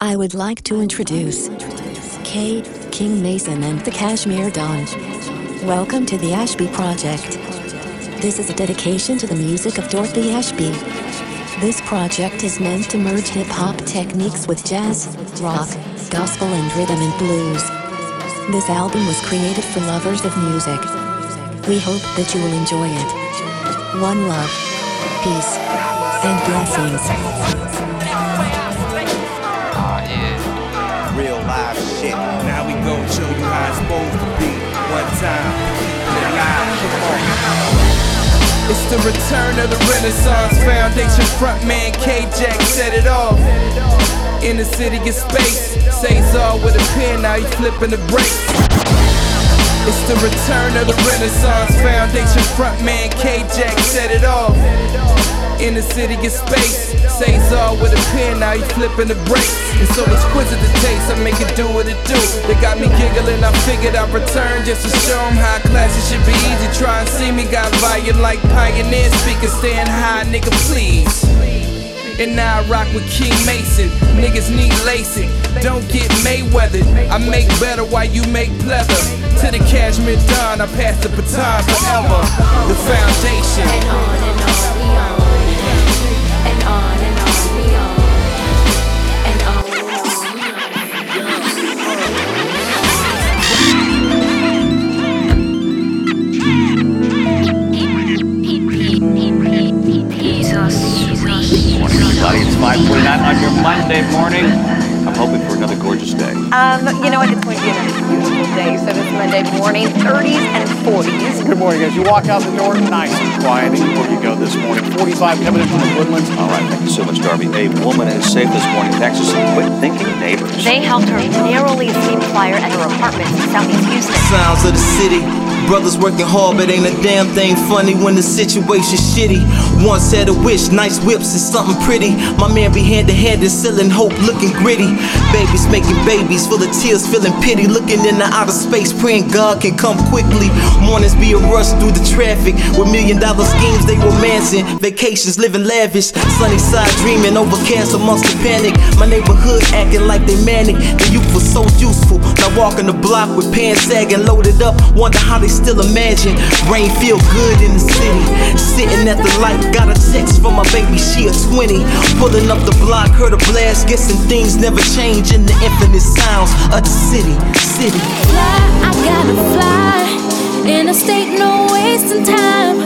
I would like to introduce Kate, King Mason, and the Kashmere Don. Welcome to the Ashby Project. This is a dedication to the music of Dorothy Ashby. This project is meant to merge hip hop techniques with jazz, rock, gospel, and rhythm and blues. This album was created for lovers of music. We hope that you will enjoy it. One love, peace, and blessings. Oh yeah. Real live shit. Now we gon' show you how it's supposed to be. One time. Live. Come on. It's the return of the Renaissance Foundation frontman K Jack set it off. In the city of space, says all with a pen, now he flipping the brakes. It's the return of the Renaissance Foundation frontman K Jack set it off. In the city of space, says all with a pen, now he flipping the brakes. It's so exquisite the taste, I make it do what it do. They got me giggling, I figured I'd return just to show them how class it should be easy. Try and see me, got volume like Pioneer speakers, stand high, nigga, please. And now I rock with King Mason. Niggas need lacing. Don't get Mayweather. I make better while you make pleather. To the Kashmere Don, I pass the baton forever. The foundation. And on and on we on. And on and on we on. And on and on we on. Morning, everybody. It's 5:49 on your Monday morning. I'm hoping for another gorgeous day. Um, you know what? It's going to be another beautiful day. So this Monday morning, 30s and 40s. Good morning, guys. You walk out the door nice and quiet before you go this morning. 45 coming in from the woodlands. All right, thank you so much, Darby. A woman is safe this morning. Texas. Quit thinking neighbors. They helped her narrowly escape fire at her apartment in southeast Houston. Sounds of the city. Brothers working hard, but ain't a damn thing funny when the situation's shitty. Once had a wish, nice whips is something pretty. My man be hand to hand and selling hope, looking gritty. Babies making babies, full of tears, feeling pity. Looking into outer space, praying God can come quickly. Mornings be a rush through the traffic. With million dollar schemes, they romancing. Vacations, living lavish. Sunny side dreaming, overcast amongst the panic. My neighborhood acting like they manic. The youth was so useful. Now walking the block with pants sagging, loaded up. Wonder how they still imagine. Rain feel good in the city. Sitting at the light, got a text from my baby, she a 20. Pulling up the block, heard a blast, guessing things never change in the infinite sounds of the city. City. Fly, I gotta fly. In a state, no wasting time.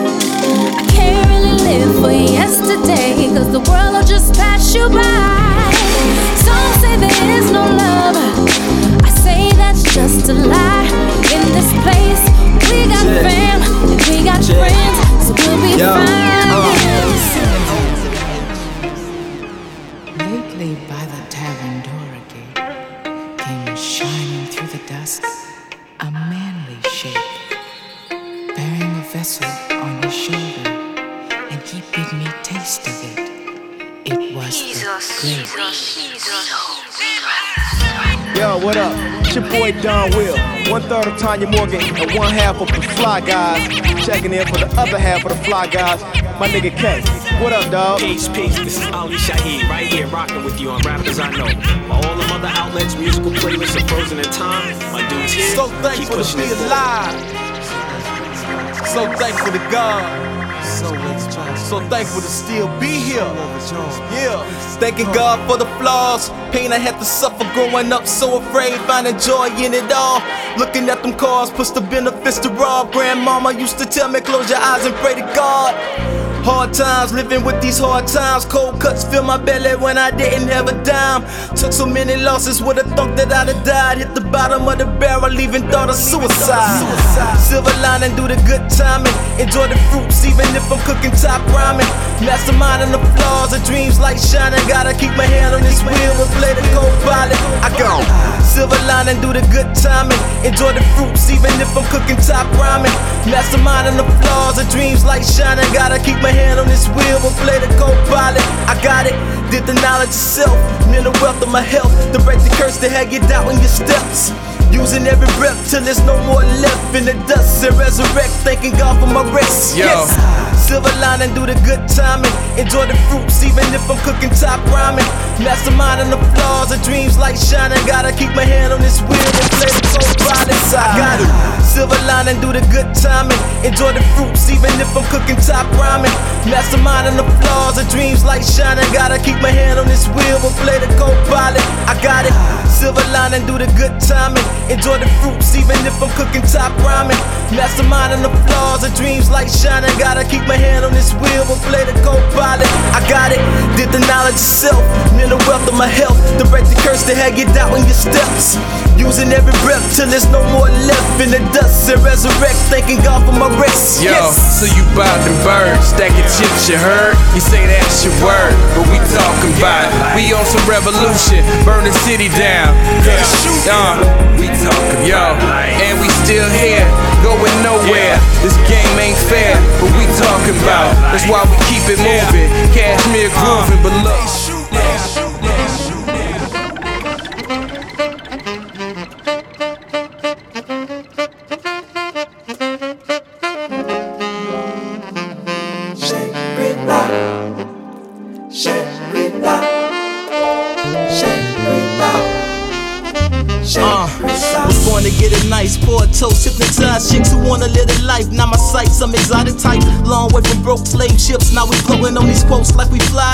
I can't really live for yesterday, cause the world will just pass you by. Some say there is no love. I say that's just a lie. In this place, we got Yeah. fam, and we got Yeah. friends, so we'll be Yo, fine. uh. It's your boy Donwill. One third of Tanya Morgan and one half of the Fly Guys. Checking in for the other half of the Fly Guys. My nigga K. What up, dog? Peace, peace. This is Ali Shaheed right here rocking with you on Rappers I Know. All the other outlets, musical playlists are frozen in time. My dudes here. So keep thankful to pushing be alive. So thankful to God. So thankful to still be here. Yeah. Thanking God for the flaws. Pain I had to suffer growing up, so afraid, finding joy in it all. Looking at them cars, push the benefits to rob. Grandmama used to tell me, close your eyes and pray to God. Hard times, living with these hard times. Cold cuts fill my belly when I didn't have a dime. Took so many losses, would've thought that I'd have died. Hit the bottom of the barrel, even thought of suicide. Silver lining, do the good timing. Enjoy the fruits, even if I'm cooking top ramen. Masterminding the flaws of dreams like shining. Gotta keep my hand on this wheel and play the co-pilot. I go. Silver lining, do the good timing. Enjoy the fruits, even if I'm cooking top ramen. Masterminding the flaws of dreams like shining. Gotta keep my hand on this wheel and play the co-pilot. I got it. Did the knowledge of self, mental wealth of my health. To break the curse that had you doubting your steps. Using every breath till there's no more left in the dust and resurrect. Thanking God for my rest. Yo. Yes. Silver lining, do the good timing. Enjoy the fruits, even if I'm cooking top rhyming. Mastermind on the flaws of dreams like shining. Gotta keep my hand on this wheel and play Silver lining, do the good timing. Enjoy the fruits, even if I'm cooking top rhyming. Masterminding the flaws of dreams like shining. Gotta keep my hand on this wheel and play the co-pilot. I got it. Silver lining, do the good timing. Enjoy the fruits, even if I'm cooking top rhyming. Masterminding the flaws of dreams like shining. Gotta keep my hand on this wheel and play the co-pilot. I got it. Did the knowledge of self, near the wealth of my health. To break the curse that had you doubting your steps. Using every breath till there's no more left in the dust and resurrect. Thanking God for my rest. Yo, Yes. so you bout them birds, stacking chips, you heard? You say that's your word, but we talking about it. We on some revolution, burn the city down. Yeah, uh, we talking Yo, and we still here, going nowhere. This game ain't fair, but we talking about. That's why we keep it moving. Kashmere grooving, but look.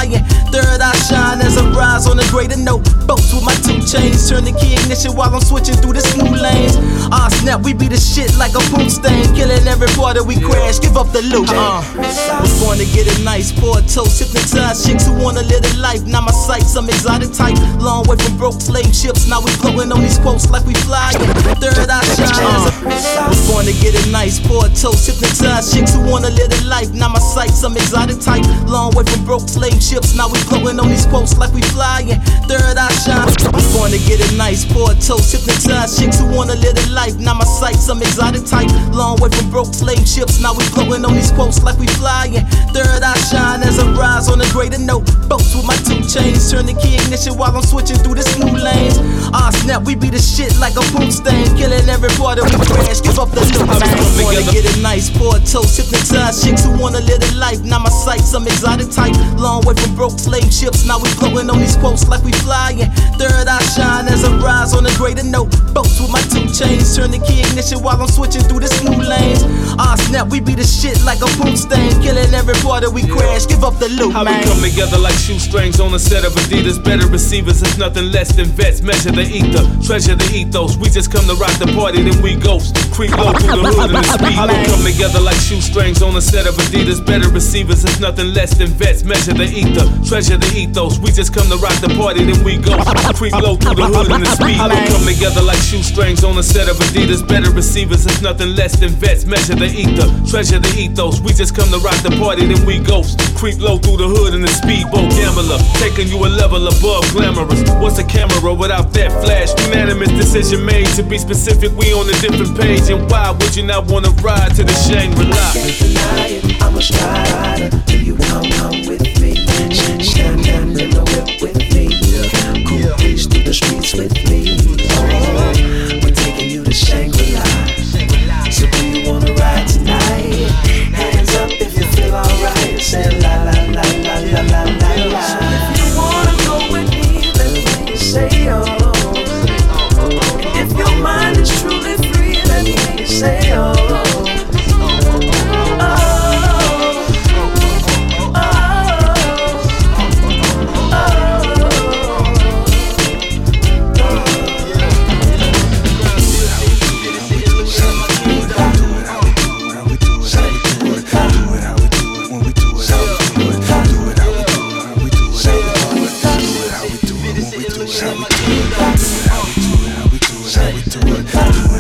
Flying. Third eye shine as I rise on a greater note. Boats with my two chains, turn the key ignition while I'm switching through the new lanes. Ah snap, we be the shit like a poop stain, killing every part that we crash. Give up the loot. Uh, was born to get it nice, pour a toast, hypnotize chicks who wanna live a life. Now my sight, some exotic type, long way from broke slave ships. Now we floating on these quotes like we flying. Third eye shine as I was born to get it nice, pour a toast, hypnotize chicks who wanna live a life. Now my sight, some exotic type, long way from broke slave ships. Now we floating on these quotes like we flying. Third eye shine. Was born to get it nice, pour a toast, hypnotize chicks who wanna live a life. Now my sight, some exotic type, long way from broke slave ships. Now we floating on these quotes like we flying. Third eye shine as I rise on a greater note. Boats with my two chains, turn the key ignition while I'm switching through this new lanes. Ah snap, we be the shit like a poop stain, killing every part that we crash. Give up the loot, man. Wanna get it nice, pour a toast, hypnotize chicks who wanna live a life. Now my sight, some exotic type, long way from broke slave ships. Now we floating on these quotes like we flying. Third eye shine as I rise on a greater note. Boats with my two chains, turn the key ignition while I'm switching through this new lanes. Ah snap, we be the shit like a poop stain, killing every part that we crash. Give up the loot, How man. we come together like shoestrings on a set of Adidas. Better receivers, it's nothing less than vets. Measure the ether, treasure the ethos. We just come to rock the party, then we ghost. Creep low through the hood and the speed. How we come together like shoestrings on a set of Adidas. Better receivers, it's nothing less than vets. Measure the ether, treasure the ethos. We just come to rock the party, then we go. Creep low through the hood and the speed. We come together like shoestrings on a set of Adidas. Better receivers, it's nothing less than vets. Measure the ether, treasure the ethos. We just come to rock the party, then we ghost. Creep low through the hood in the speedboat gambler. Taking you a level above glamorous. What's a camera without that flash? Unanimous decision made to be specific. We on a different page. And why would you not wanna ride to the Shangri-La? I'm a strider. Do you come, come with me? Stand down in the me. Cool breeze through the streets with me. Oh,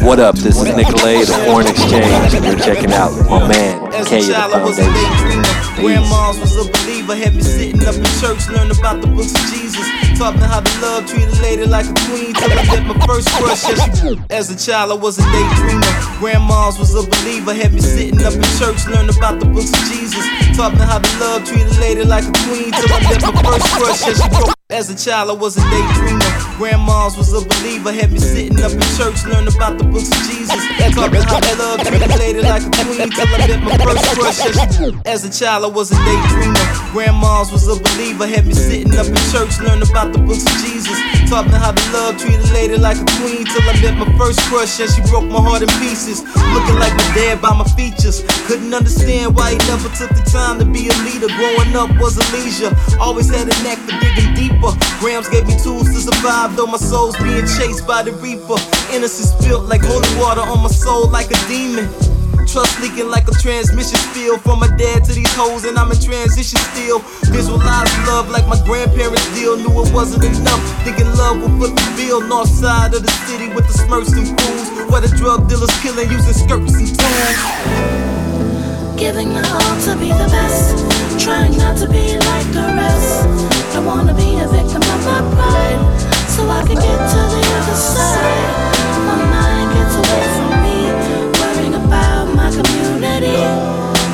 What up? This is Nicolay, the Foreign Exchange, and you're checking out my man, As K a of the child, I was a Foundation. Grandma's was a believer, had me sitting up in church, learning about the books of Jesus. Taught me how to love, treat a lady like a queen. Till I met my first crush. As, a child, I was a daydreamer. Grandma's was a believer, had me sitting up in church, learning about the books of Jesus. Taught me how to love, treat a lady like a queen. Till I met my first crush. As she broke As a child, I was a daydreamer. Grandma's was a believer. Had me sitting up in church, learning about the books of Jesus. Talking how. As a child, I was a daydreamer. Grandma's was a believer. Had me sitting up in church, learning about the books of Jesus. Taught me how to love, treat a lady like a queen till I met my first crush. And she broke my heart in pieces. Looking like my dad by my features. Couldn't understand why he never took the time to be a leader. Growing up was a leisure. Always had a knack for digging deep reaper. Grams gave me tools to survive, though my soul's being chased by the reaper. Innocence spilled like holy water on my soul, like a demon. Trust leaking like a transmission spill from my dad to these hoes, and I'm in transition still. Visualize love like my grandparents deal. Knew it wasn't enough, thinking love would put the bill. North side of the city with the smurfs and fools, where the drug dealers killing using skirts and tools. Giving my all to be the best, trying not to be like the rest. Don't wanna be a victim of my pride, so I can get to the other side. My mind gets away from me, worrying about my community.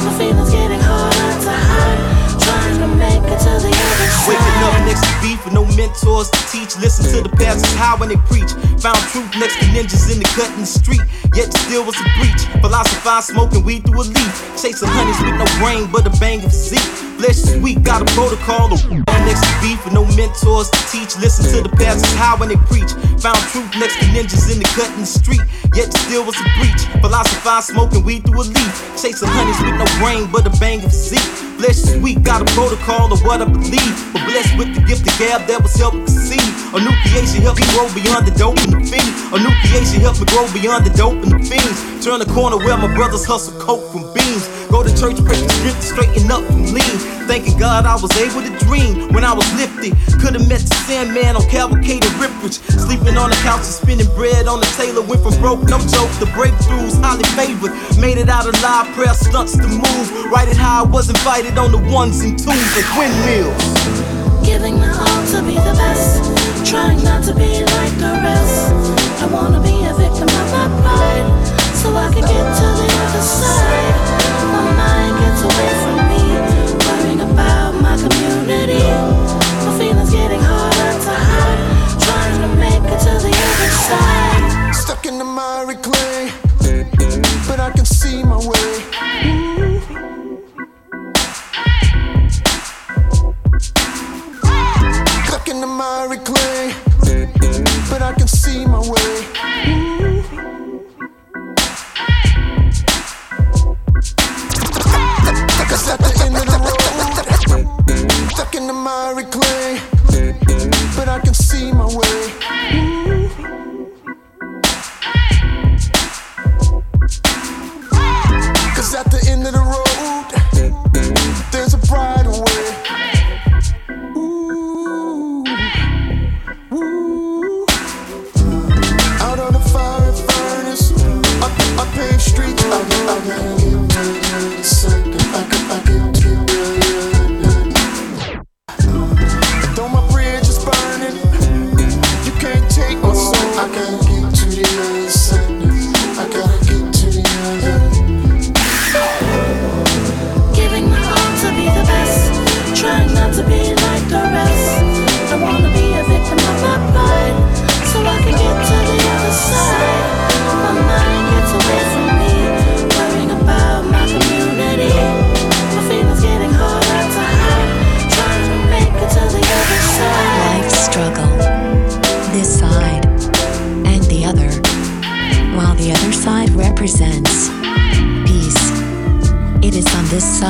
My feelings getting harder to hide, trying to make it to the other side. Waking up next to with no mentors to teach. Listen to the pastors how when they preach. Found truth next to ninjas in the cut in the street. Yet still was a breach. Philosophize smoking weed through a leaf. Chasing honeys with no brain but a bang of zeke. Flesh is weak, got a protocol. The next to beef with no mentors to teach. Listen to the pastors how when they preach. Found truth next to ninjas in the cut in the street. Yet still was a breach. Philosophize smoking weed through a leaf. Chasing honeys with no brain but a bang of zeke. Flesh is weak, got a protocol of what I believe. But blessed with the gift of gab that was helping see. A new creation helped me grow beyond the dope and the fiend. A new creation helped me grow beyond the dope and the fiends. Turn the corner where my brothers hustle coke from beans. Go to church, break the strength, straighten up from lean. Thanking God I was able to dream when I was lifted. Could've met the Sandman on Cavalcade and Ripridge. Sleeping on the couch and spinning bread on the tailor. Went from broke, no joke, the breakthroughs, highly favored. Made it out alive, prayer stunts to move. Right it how I was invited on the ones and twos like windmills. Giving my all to be the best, trying not to be like the rest.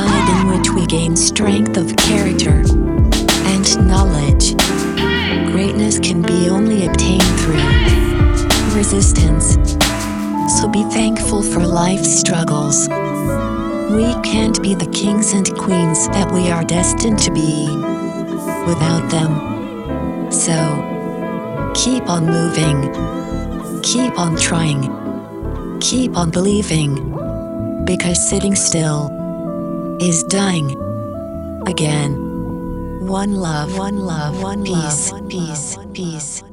In which we gain strength of character and knowledge. Greatness can be only obtained through resistance. So be thankful for life's struggles. We can't be the kings and queens that we are destined to be without them. So, keep on moving, keep on trying, keep on believing, because sitting still is dying again. One love, one love, one peace, One peace, One peace.